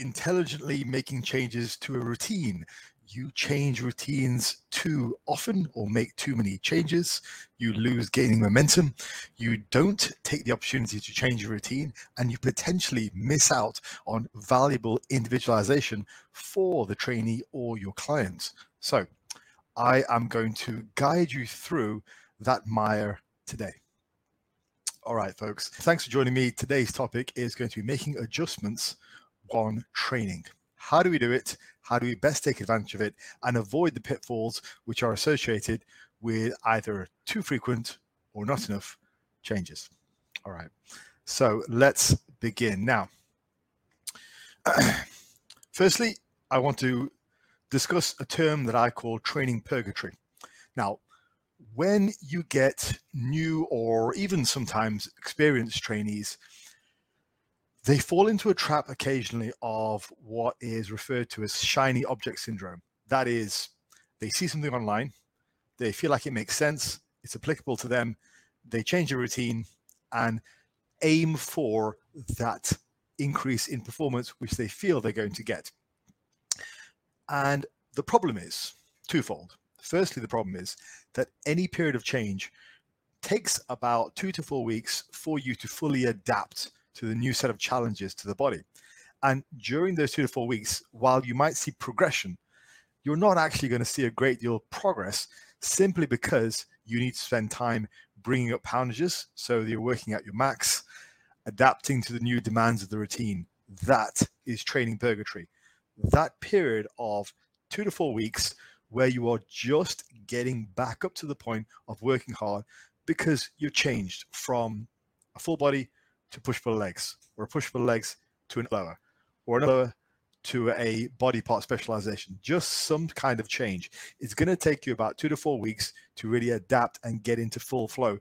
intelligently making changes to a routine. You change routines too often or make too many changes. You lose gaining momentum. You don't take the opportunity to change your routine and you potentially miss out on valuable individualization for the trainee or your client. So, I am going to guide you through that mire today. All right, folks, thanks for joining me. Today's topic is going to be making adjustments on training. How do we do it? How do we best take advantage of it and avoid the pitfalls which are associated with either too frequent or not enough changes? All right, so let's begin. Now, firstly, I want to discuss a term that I call training purgatory. Now, when you get new or even sometimes experienced trainees, they fall into a trap occasionally of what is referred to as shiny object syndrome. That is, they see something online, they feel like it makes sense, it's applicable to them, they change their routine and aim for that increase in performance which they feel they're going to get. And the problem is twofold. Firstly, the problem is that any period of change takes about two to four weeks for you to fully adapt to the new set of challenges to the body. And during those two to four weeks, while you might see progression, you're not actually going to see a great deal of progress simply because you need to spend time bringing up poundages so you're working at your max, adapting to the new demands of the routine. That is training purgatory. That period of two to four weeks where you are just getting back up to the point of working hard because you've changed from a full body to push pull legs or push pull legs to an lower or another to a body part specialization. Just some kind of change. It's going to take you about two to four weeks to really adapt and get into full flow.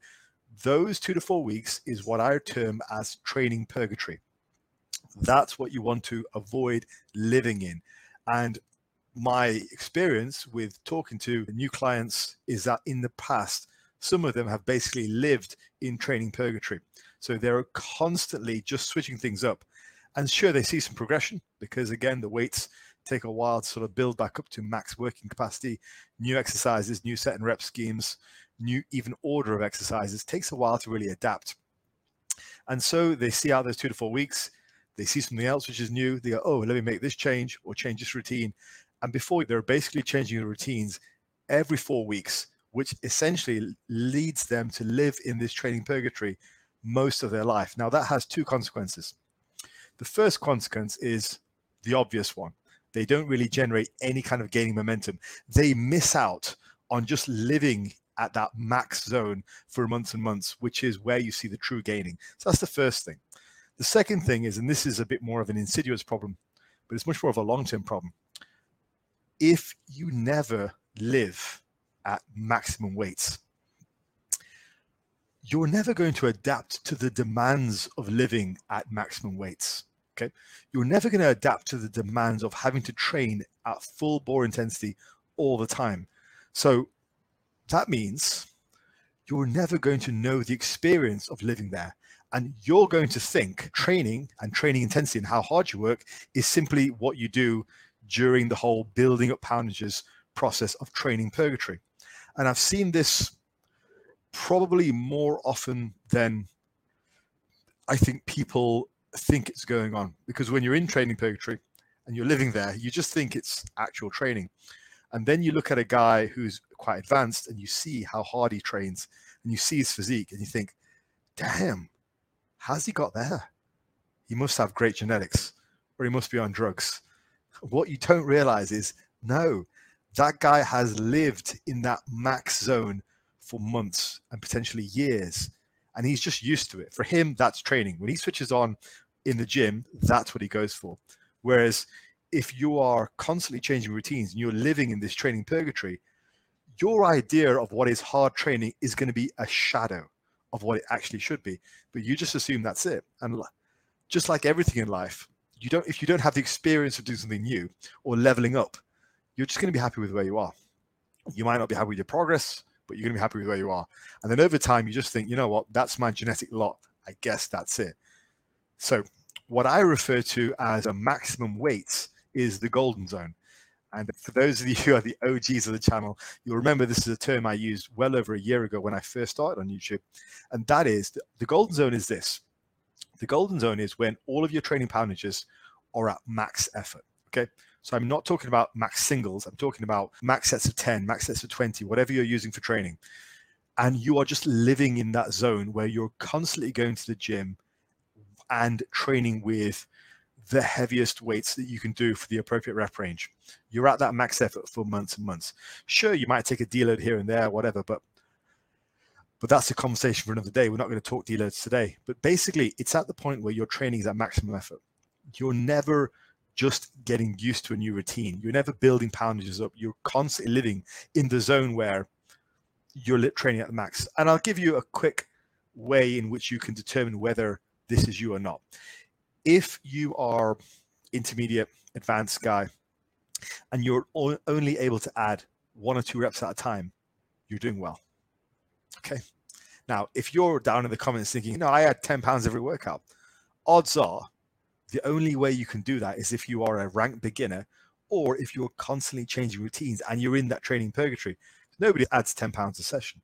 Those two to four weeks is what i term as training purgatory. That's what you want to avoid living in. And my experience with talking to new clients is that in the past, some of them have basically lived in training purgatory. So they're constantly just switching things up. And sure, they see some progression because, again, the weights take a while to sort of build back up to max working capacity. New exercises, new set and rep schemes, new even order of exercises takes a while to really adapt. And so they see out those two to four weeks. They see something else which is new. They go, oh, let me make this change or change this routine. And before they're basically changing the routines every four weeks, which essentially leads them to live in this training purgatory most of their life. Now, that has two consequences. The first consequence is the obvious one they don't really generate any kind of gaining momentum. They miss out on just living at that max zone for months and months, which is where you see the true gaining. So that's the first thing. The second thing is, and this is a bit more of an insidious problem, but it's much more of a long term problem if you never live at maximum weights, you're never going to adapt to the demands of living at maximum weights. Okay. You're never going to adapt to the demands of having to train at full bore intensity all the time. So that means you're never going to know the experience of living there. And you're going to think training and training intensity and how hard you work is simply what you do during the whole building up poundages process of training purgatory. And I've seen this probably more often than I think people think it's going on. Because when you're in training purgatory and you're living there, you just think it's actual training. And then you look at a guy who's quite advanced and you see how hard he trains and you see his physique and you think, damn, how's he got there? He must have great genetics or he must be on drugs what you don't realize is no, that guy has lived in that max zone for months and potentially years. And he's just used to it. For him, that's training. When he switches on in the gym, that's what he goes for. Whereas if you are constantly changing routines and you're living in this training purgatory, your idea of what is hard training is going to be a shadow of what it actually should be. But you just assume that's it. And just like everything in life, you don't if you don't have the experience of doing something new or leveling up, you're just going to be happy with where you are. You might not be happy with your progress, but you're going to be happy with where you are. And then over time, you just think, you know what, that's my genetic lot. I guess that's it. So what I refer to as a maximum weight is the golden zone. And for those of you who are the OGs of the channel, you'll remember this is a term I used well over a year ago when I first started on YouTube. And that is the golden zone is this. The golden zone is when all of your training poundages are at max effort. Okay. So I'm not talking about max singles. I'm talking about max sets of 10, max sets of 20, whatever you're using for training. And you are just living in that zone where you're constantly going to the gym and training with the heaviest weights that you can do for the appropriate rep range. You're at that max effort for months and months. Sure, you might take a deload here and there, whatever, but but that's a conversation for another day. We're not going to talk deloads today. But basically, it's at the point where your training is at maximum effort. You're never just getting used to a new routine. You're never building poundages up. You're constantly living in the zone where you're training at the max. And I'll give you a quick way in which you can determine whether this is you or not if you are intermediate, advanced guy, and you're only able to add one or two reps at a time, you're doing well. Okay. Now, if you're down in the comments thinking, no, I add 10 pounds every workout, odds are the only way you can do that is if you are a ranked beginner or if you're constantly changing routines and you're in that training purgatory. Nobody adds 10 pounds a session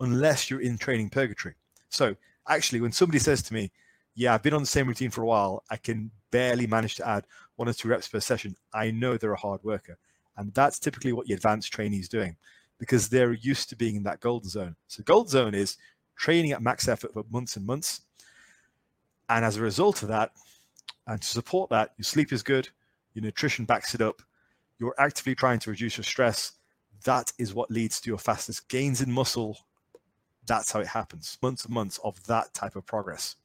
unless you're in training purgatory. So actually, when somebody says to me, yeah, I've been on the same routine for a while. I can barely manage to add one or two reps per session. I know they're a hard worker. And that's typically what your advanced trainee is doing because they're used to being in that golden zone. So, gold zone is training at max effort for months and months. And as a result of that, and to support that, your sleep is good, your nutrition backs it up, you're actively trying to reduce your stress. That is what leads to your fastest gains in muscle. That's how it happens. Months and months of that type of progress.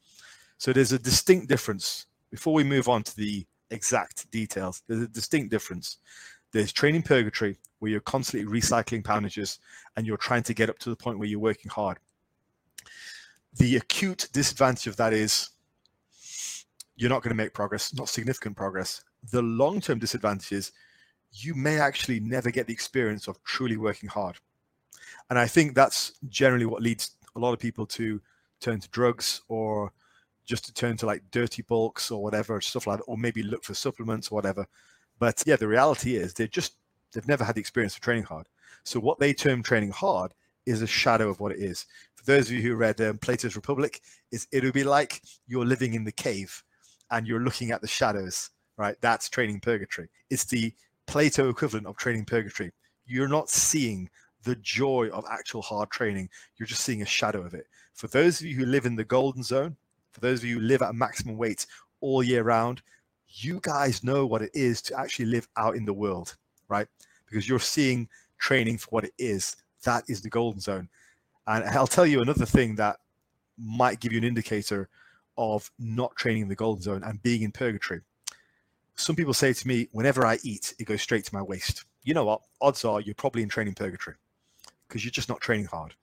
So there's a distinct difference. Before we move on to the exact details, there's a distinct difference. There's training purgatory, where you're constantly recycling poundages and you're trying to get up to the point where you're working hard. The acute disadvantage of that is you're not going to make progress, not significant progress. The long term disadvantage is you may actually never get the experience of truly working hard. And I think that's generally what leads a lot of people to turn to drugs or just to turn to like dirty bulks or whatever stuff like that, or maybe look for supplements or whatever. But yeah, the reality is they just they've never had the experience of training hard. So what they term training hard is a shadow of what it is. For those of you who read um, Plato's Republic, is it'll be like you're living in the cave and you're looking at the shadows, right? That's training purgatory. It's the Plato equivalent of training purgatory. You're not seeing the joy of actual hard training. You're just seeing a shadow of it. For those of you who live in the golden zone, for those of you who live at maximum weight all year round, you guys know what it is to actually live out in the world, right? Because you're seeing training for what it is. That is the golden zone. And I'll tell you another thing that might give you an indicator of not training in the golden zone and being in purgatory. Some people say to me, whenever I eat, it goes straight to my waist. You know what? Odds are you're probably in training purgatory because you're just not training hard.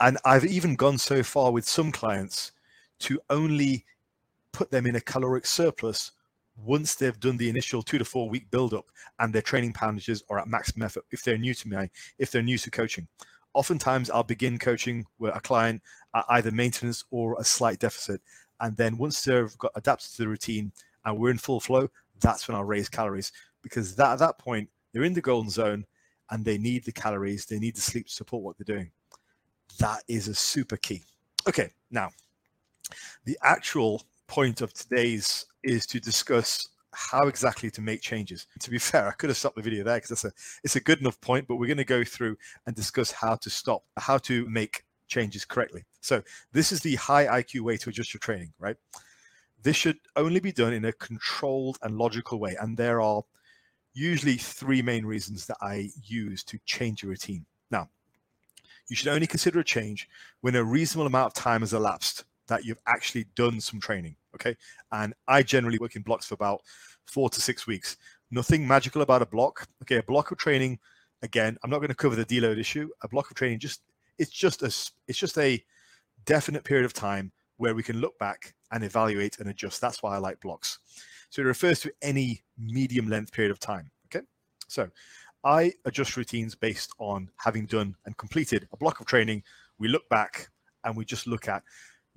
And I've even gone so far with some clients to only put them in a caloric surplus once they've done the initial two to four week build up and their training poundages are at maximum effort if they're new to me if they're new to coaching oftentimes i'll begin coaching with a client at either maintenance or a slight deficit. And then once they've got adapted to the routine and we're in full flow that's when i'll raise calories. Because that at that point they're in the golden zone and they need the calories they need the sleep to support what they're doing. That is a super key. Okay now the actual point of today's is to discuss how exactly to make changes. To be fair, I could have stopped the video there because it's a it's a good enough point, but we're going to go through and discuss how to stop, how to make changes correctly. So this is the high IQ way to adjust your training, right? This should only be done in a controlled and logical way, and there are usually three main reasons that I use to change your routine. Now, you should only consider a change when a reasonable amount of time has elapsed that you've actually done some training. Okay. And I generally work in blocks for about four to six weeks. Nothing magical about a block. Okay. A block of training, again, I'm not going to cover the deload issue. A block of training just it's just a it's just a definite period of time where we can look back and evaluate and adjust. That's why I like blocks. So it refers to any medium length period of time. Okay. So I adjust routines based on having done and completed a block of training. We look back and we just look at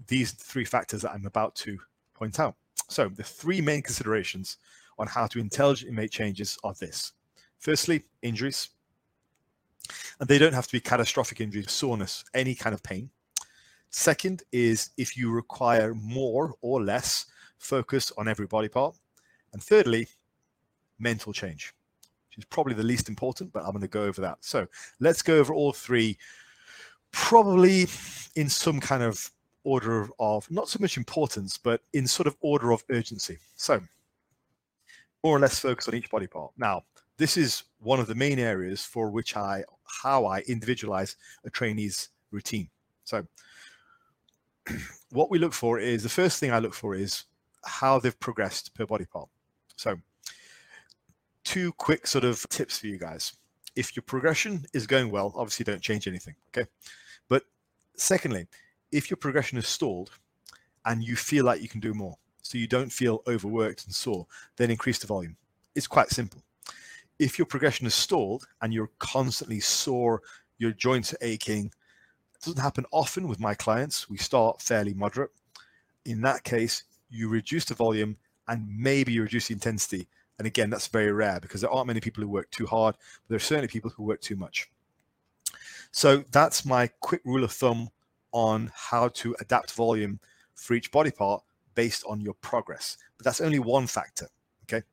these three factors that I'm about to point out. So the three main considerations on how to intelligently make changes are this. Firstly, injuries. And they don't have to be catastrophic injuries, soreness, any kind of pain. Second is if you require more or less focus on every body part. And thirdly, mental change, which is probably the least important, but I'm going to go over that. So let's go over all three, probably in some kind of order of not so much importance, but in sort of order of urgency. So more or less focus on each body part. Now, this is one of the main areas for which I, how I individualize a trainee's routine. So what we look for is the first thing I look for is how they've progressed per body part. So two quick sort of tips for you guys. If your progression is going well, obviously don't change anything. Okay. But secondly, if your progression is stalled and you feel like you can do more, so you don't feel overworked and sore, then increase the volume. It's quite simple. If your progression is stalled and you're constantly sore, your joints are aching, it doesn't happen often with my clients. We start fairly moderate. In that case, you reduce the volume and maybe you reduce the intensity. And again, that's very rare because there aren't many people who work too hard, but there are certainly people who work too much. So that's my quick rule of thumb on how to adapt volume for each body part based on your progress. But that's only one factor. Okay.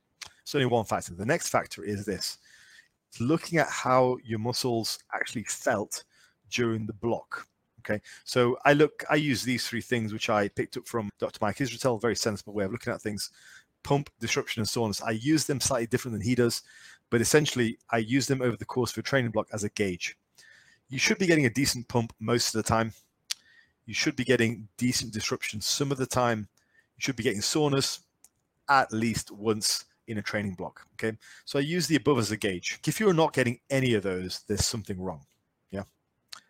It's only one factor. The next factor is this it's looking at how your muscles actually felt during the block. Okay. So I look, I use these three things, which I picked up from Dr. Mike Israetel, very sensible way of looking at things pump, disruption, and soreness. I use them slightly different than he does, but essentially I use them over the course of a training block as a gauge. You should be getting a decent pump most of the time you should be getting decent disruption some of the time. You should be getting soreness at least once in a training block. Okay. So I use the above as a gauge. If you're not getting any of those, there's something wrong. Yeah.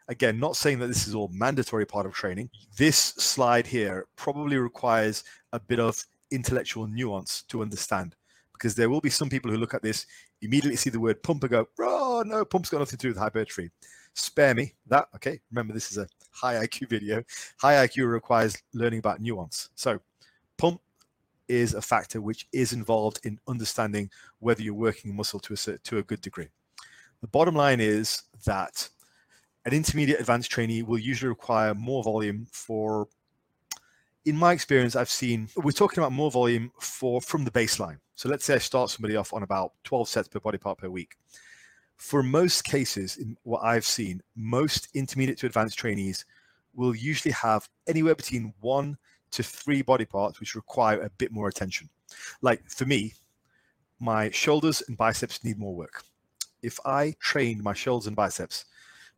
Again, not saying that this is all mandatory part of training. This slide here probably requires a bit of intellectual nuance to understand because there will be some people who look at this, immediately see the word pump and go, oh, no, pump's got nothing to do with hypertrophy spare me that. Okay, remember this is a high IQ video. High IQ requires learning about nuance. So, pump is a factor which is involved in understanding whether you're working muscle to a to a good degree. The bottom line is that an intermediate advanced trainee will usually require more volume for in my experience i've seen we're talking about more volume for from the baseline so let's say i start somebody off on about 12 sets per body part per week for most cases, in what I've seen, most intermediate to advanced trainees will usually have anywhere between one to three body parts which require a bit more attention. Like for me, my shoulders and biceps need more work. If I trained my shoulders and biceps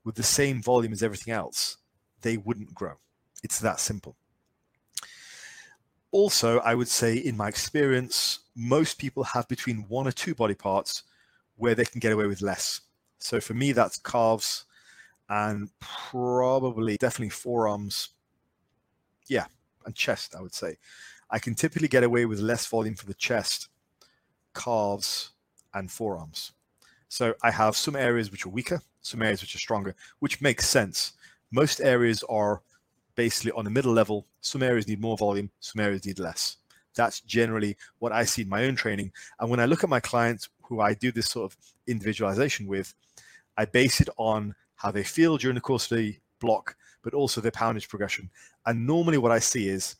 with the same volume as everything else, they wouldn't grow. It's that simple. Also, I would say, in my experience, most people have between one or two body parts where they can get away with less. So for me, that's calves and probably definitely forearms. Yeah, and chest, I would say. I can typically get away with less volume for the chest, calves, and forearms. So I have some areas which are weaker, some areas which are stronger, which makes sense. Most areas are basically on the middle level. Some areas need more volume, some areas need less. That's generally what I see in my own training. And when I look at my clients who I do this sort of individualization with, I base it on how they feel during the course of the block, but also their poundage progression. And normally what I see is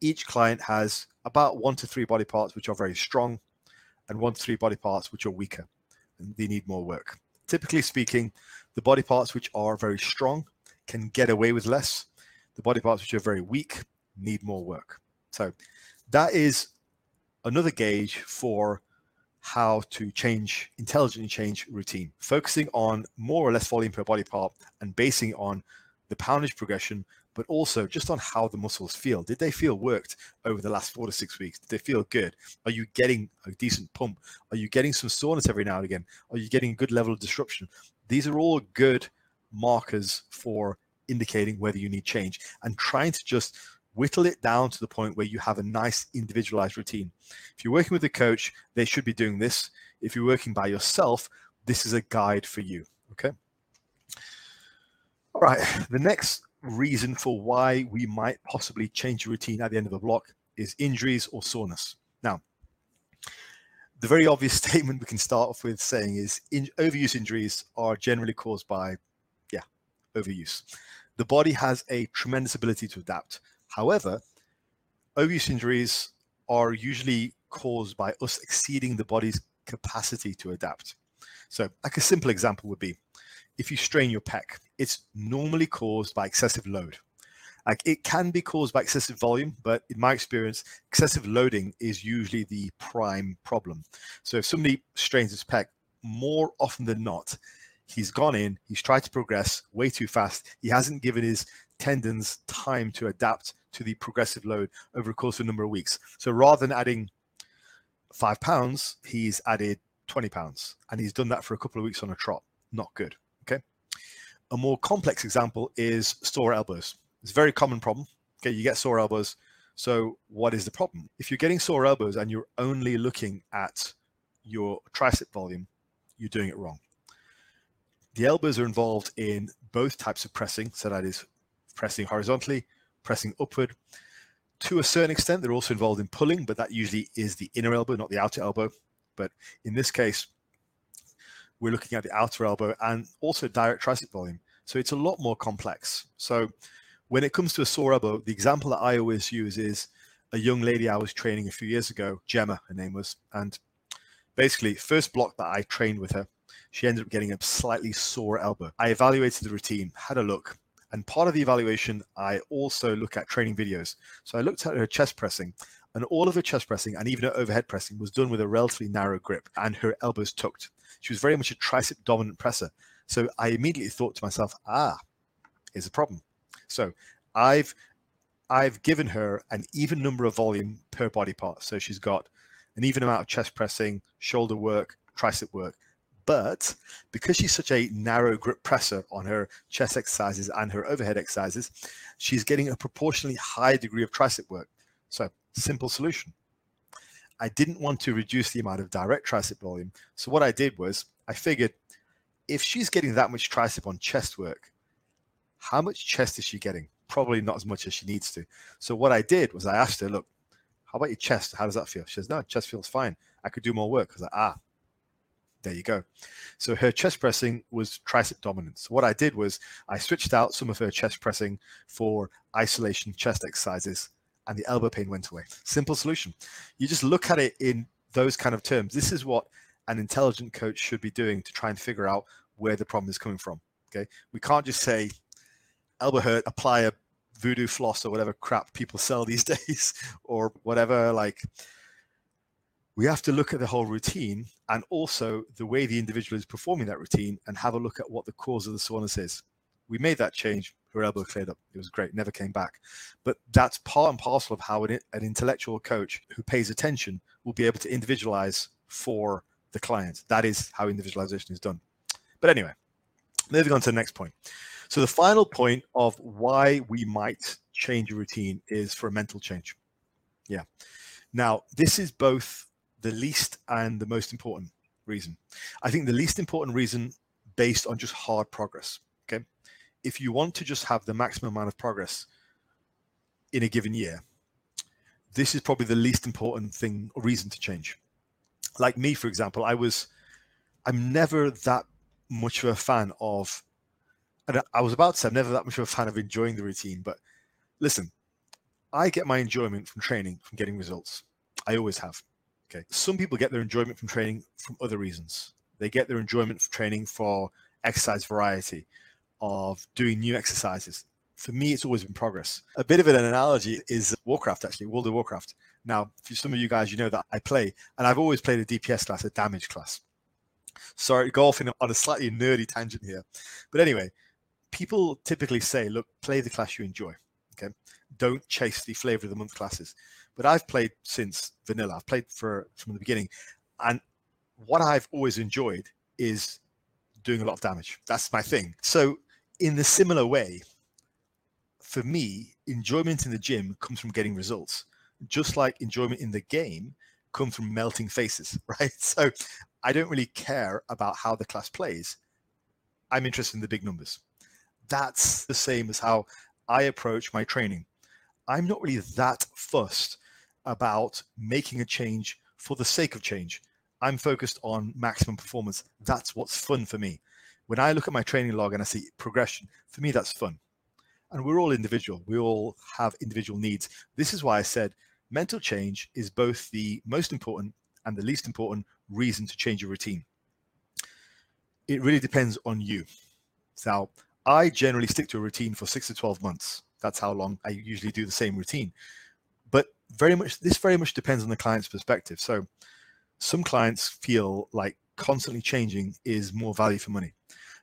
each client has about one to three body parts which are very strong and one to three body parts which are weaker and they need more work. Typically speaking, the body parts which are very strong can get away with less. The body parts which are very weak need more work. So that is another gauge for how to change, intelligently change routine, focusing on more or less volume per body part and basing on the poundage progression, but also just on how the muscles feel. Did they feel worked over the last four to six weeks? Did they feel good? Are you getting a decent pump? Are you getting some soreness every now and again? Are you getting a good level of disruption? These are all good markers for indicating whether you need change and trying to just whittle it down to the point where you have a nice individualized routine. If you're working with a coach, they should be doing this. If you're working by yourself, this is a guide for you. Okay. All right. The next reason for why we might possibly change a routine at the end of a block is injuries or soreness. Now, the very obvious statement we can start off with saying is in, overuse injuries are generally caused by, yeah, overuse. The body has a tremendous ability to adapt. However, overuse injuries are usually caused by us exceeding the body's capacity to adapt. So, like a simple example would be if you strain your pec, it's normally caused by excessive load. Like it can be caused by excessive volume, but in my experience, excessive loading is usually the prime problem. So if somebody strains his pec, more often than not, he's gone in, he's tried to progress way too fast. He hasn't given his tendons time to adapt to the progressive load over a course of a number of weeks. So rather than adding five pounds, he's added 20 pounds and he's done that for a couple of weeks on a trot. Not good. Okay. A more complex example is sore elbows. It's a very common problem. Okay. You get sore elbows. So, what is the problem? If you're getting sore elbows and you're only looking at your tricep volume, you're doing it wrong. The elbows are involved in both types of pressing. So, that is pressing horizontally, pressing upward. To a certain extent, they're also involved in pulling, but that usually is the inner elbow, not the outer elbow. But in this case, we're looking at the outer elbow and also direct tricep volume. So it's a lot more complex. So when it comes to a sore elbow, the example that I always use is a young lady I was training a few years ago, Gemma, her name was, and basically first block that I trained with her, she ended up getting a slightly sore elbow. I evaluated the routine, had a look, and part of the evaluation, I also look at training videos. So I looked at her chest pressing, and all of her chest pressing and even her overhead pressing was done with a relatively narrow grip and her elbows tucked. She was very much a tricep dominant presser. So I immediately thought to myself, ah, here's a problem. So I've I've given her an even number of volume per body part. So she's got an even amount of chest pressing, shoulder work, tricep work. But because she's such a narrow grip presser on her chest exercises and her overhead exercises, she's getting a proportionally high degree of tricep work. So simple solution. I didn't want to reduce the amount of direct tricep volume. So what I did was I figured if she's getting that much tricep on chest work, how much chest is she getting? Probably not as much as she needs to. So what I did was I asked her, look, how about your chest? How does that feel? She says, no, chest feels fine. I could do more work. I was like, ah, there you go. So her chest pressing was tricep dominant. So what I did was I switched out some of her chest pressing for isolation chest exercises and the elbow pain went away. Simple solution. You just look at it in those kind of terms. This is what an intelligent coach should be doing to try and figure out where the problem is coming from. Okay. We can't just say elbow hurt, apply a voodoo floss or whatever crap people sell these days or whatever. Like we have to look at the whole routine and also the way the individual is performing that routine and have a look at what the cause of the soreness is. We made that change. Her elbow cleared up. It was great. Never came back. But that's part and parcel of how an, an intellectual coach who pays attention will be able to individualize for the client. That is how individualization is done. But anyway, moving on to the next point. So the final point of why we might change a routine is for a mental change. Yeah. Now, this is both the least and the most important reason. I think the least important reason based on just hard progress. Okay. If you want to just have the maximum amount of progress in a given year, this is probably the least important thing or reason to change. Like me, for example, I was, I'm never that much of a fan of, and I was about to say, I'm never that much of a fan of enjoying the routine, but listen, I get my enjoyment from training, from getting results. I always have. Okay. Some people get their enjoyment from training from other reasons. They get their enjoyment from training for exercise variety, of doing new exercises. For me, it's always been progress. A bit of an analogy is Warcraft, actually, World of Warcraft. Now, for some of you guys, you know that I play, and I've always played a DPS class, a damage class. Sorry, golfing on a slightly nerdy tangent here. But anyway, people typically say, look, play the class you enjoy. Okay. Don't chase the flavor of the month classes. But I've played since vanilla. I've played for from the beginning, and what I've always enjoyed is doing a lot of damage. That's my thing. So in the similar way, for me, enjoyment in the gym comes from getting results, just like enjoyment in the game comes from melting faces, right? So I don't really care about how the class plays. I'm interested in the big numbers. That's the same as how I approach my training. I'm not really that fussed about making a change for the sake of change. I'm focused on maximum performance. That's what's fun for me. When I look at my training log and I see progression, for me, that's fun. And we're all individual. We all have individual needs. This is why I said mental change is both the most important and the least important reason to change your routine. It really depends on you. So I generally stick to a routine for six to 12 months. That's how long I usually do the same routine. Very much, this very much depends on the client's perspective. So some clients feel like constantly changing is more value for money.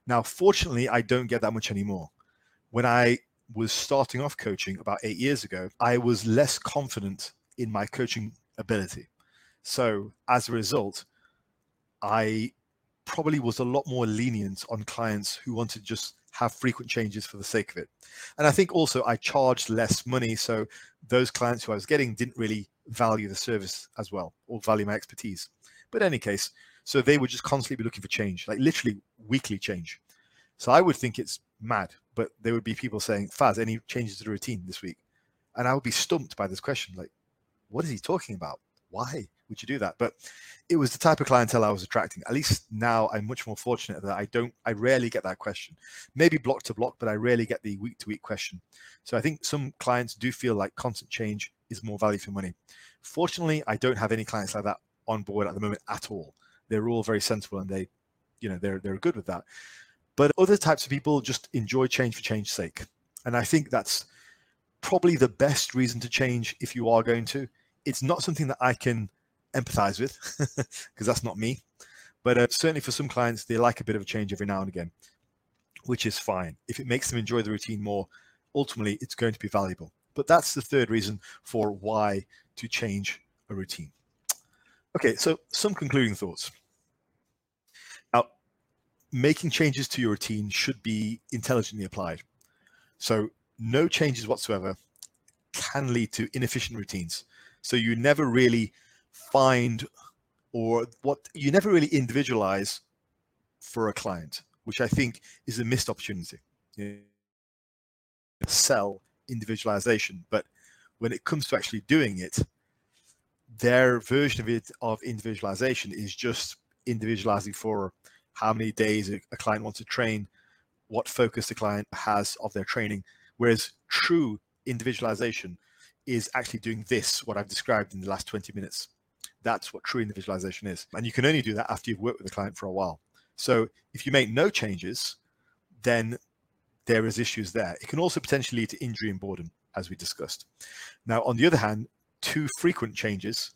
Now, fortunately, I don't get that much anymore. When I was starting off coaching about eight years ago, I was less confident in my coaching ability. So as a result, I probably was a lot more lenient on clients who wanted just have frequent changes for the sake of it. And I think also I charged less money. So those clients who I was getting didn't really value the service as well or value my expertise. But in any case, so they would just constantly be looking for change, like literally weekly change. So I would think it's mad, but there would be people saying, Faz, any changes to the routine this week? And I would be stumped by this question, like, what is he talking about? Why would you do that? But it was the type of clientele I was attracting. At least now I'm much more fortunate that I don't, I rarely get that question. Maybe block to block, but I rarely get the week to week question. So I think some clients do feel like constant change is more value for money. Fortunately, I don't have any clients like that on board at the moment at all. They're all very sensible and they, you know, they're they're good with that. But other types of people just enjoy change for change's sake. And I think that's probably the best reason to change if you are going to. It's not something that I can empathize with because that's not me. But uh, certainly for some clients, they like a bit of a change every now and again, which is fine. If it makes them enjoy the routine more, ultimately it's going to be valuable. But that's the third reason for why to change a routine. Okay, so some concluding thoughts. Now, making changes to your routine should be intelligently applied. So no changes whatsoever can lead to inefficient routines. So you never really find or what you never really individualize for a client, which I think is a missed opportunity. Sell individualization, but when it comes to actually doing it, their version of it of individualization is just individualizing for how many days a, a client wants to train, what focus the client has of their training. Whereas true individualization is actually doing this, what I've described in the last 20 minutes. That's what true individualization is. And you can only do that after you've worked with the client for a while. So if you make no changes, then there is issues there. It can also potentially lead to injury and boredom, as we discussed. Now, on the other hand, too frequent changes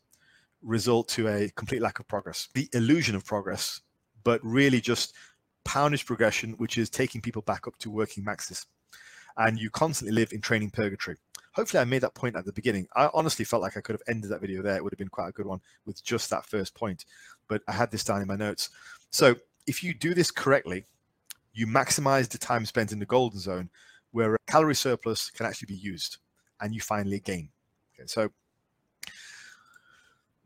result to a complete lack of progress, the illusion of progress, but really just poundage progression, which is taking people back up to working maxes. And you constantly live in training purgatory hopefully I made that point at the beginning. I honestly felt like I could have ended that video there. It would have been quite a good one with just that first point, but I had this down in my notes. So if you do this correctly, you maximize the time spent in the golden zone where a calorie surplus can actually be used and you finally gain. Okay, so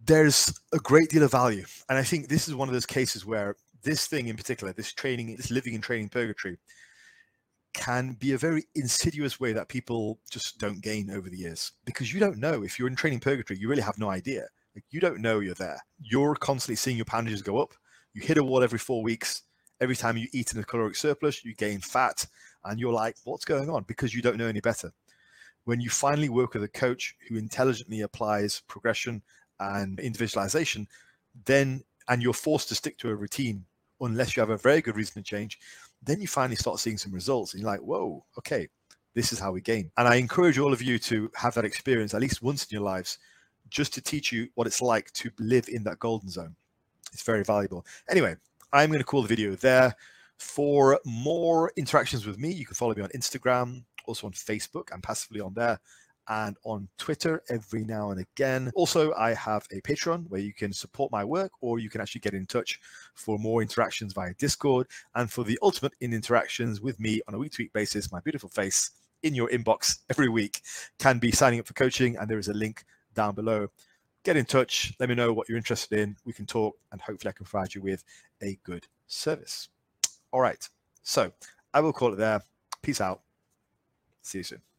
there's a great deal of value. And I think this is one of those cases where this thing in particular, this training, this living and training purgatory, can be a very insidious way that people just don't gain over the years because you don't know. If you're in training purgatory you really have no idea. Like you don't know you're there. You're constantly seeing your poundages go up. You hit a wall every four weeks. Every time you eat in a caloric surplus you gain fat and you're like what's going on? Because you don't know any better. When you finally work with a coach who intelligently applies progression and individualization then and you're forced to stick to a routine unless you have a very good reason to change then you finally start seeing some results and you're like, whoa, okay, this is how we gain. And I encourage all of you to have that experience at least once in your lives, just to teach you what it's like to live in that golden zone. It's very valuable. Anyway, I'm going to call the video there. For more interactions with me, you can follow me on Instagram, also on Facebook. I'm passively on there and on Twitter every now and again. Also, I have a Patreon where you can support my work or you can actually get in touch for more interactions via Discord and for the ultimate in interactions with me on a week to week basis, my beautiful face in your inbox every week can be signing up for coaching. And there is a link down below. Get in touch. Let me know what you're interested in. We can talk and hopefully I can provide you with a good service. All right. So I will call it there. Peace out. See you soon.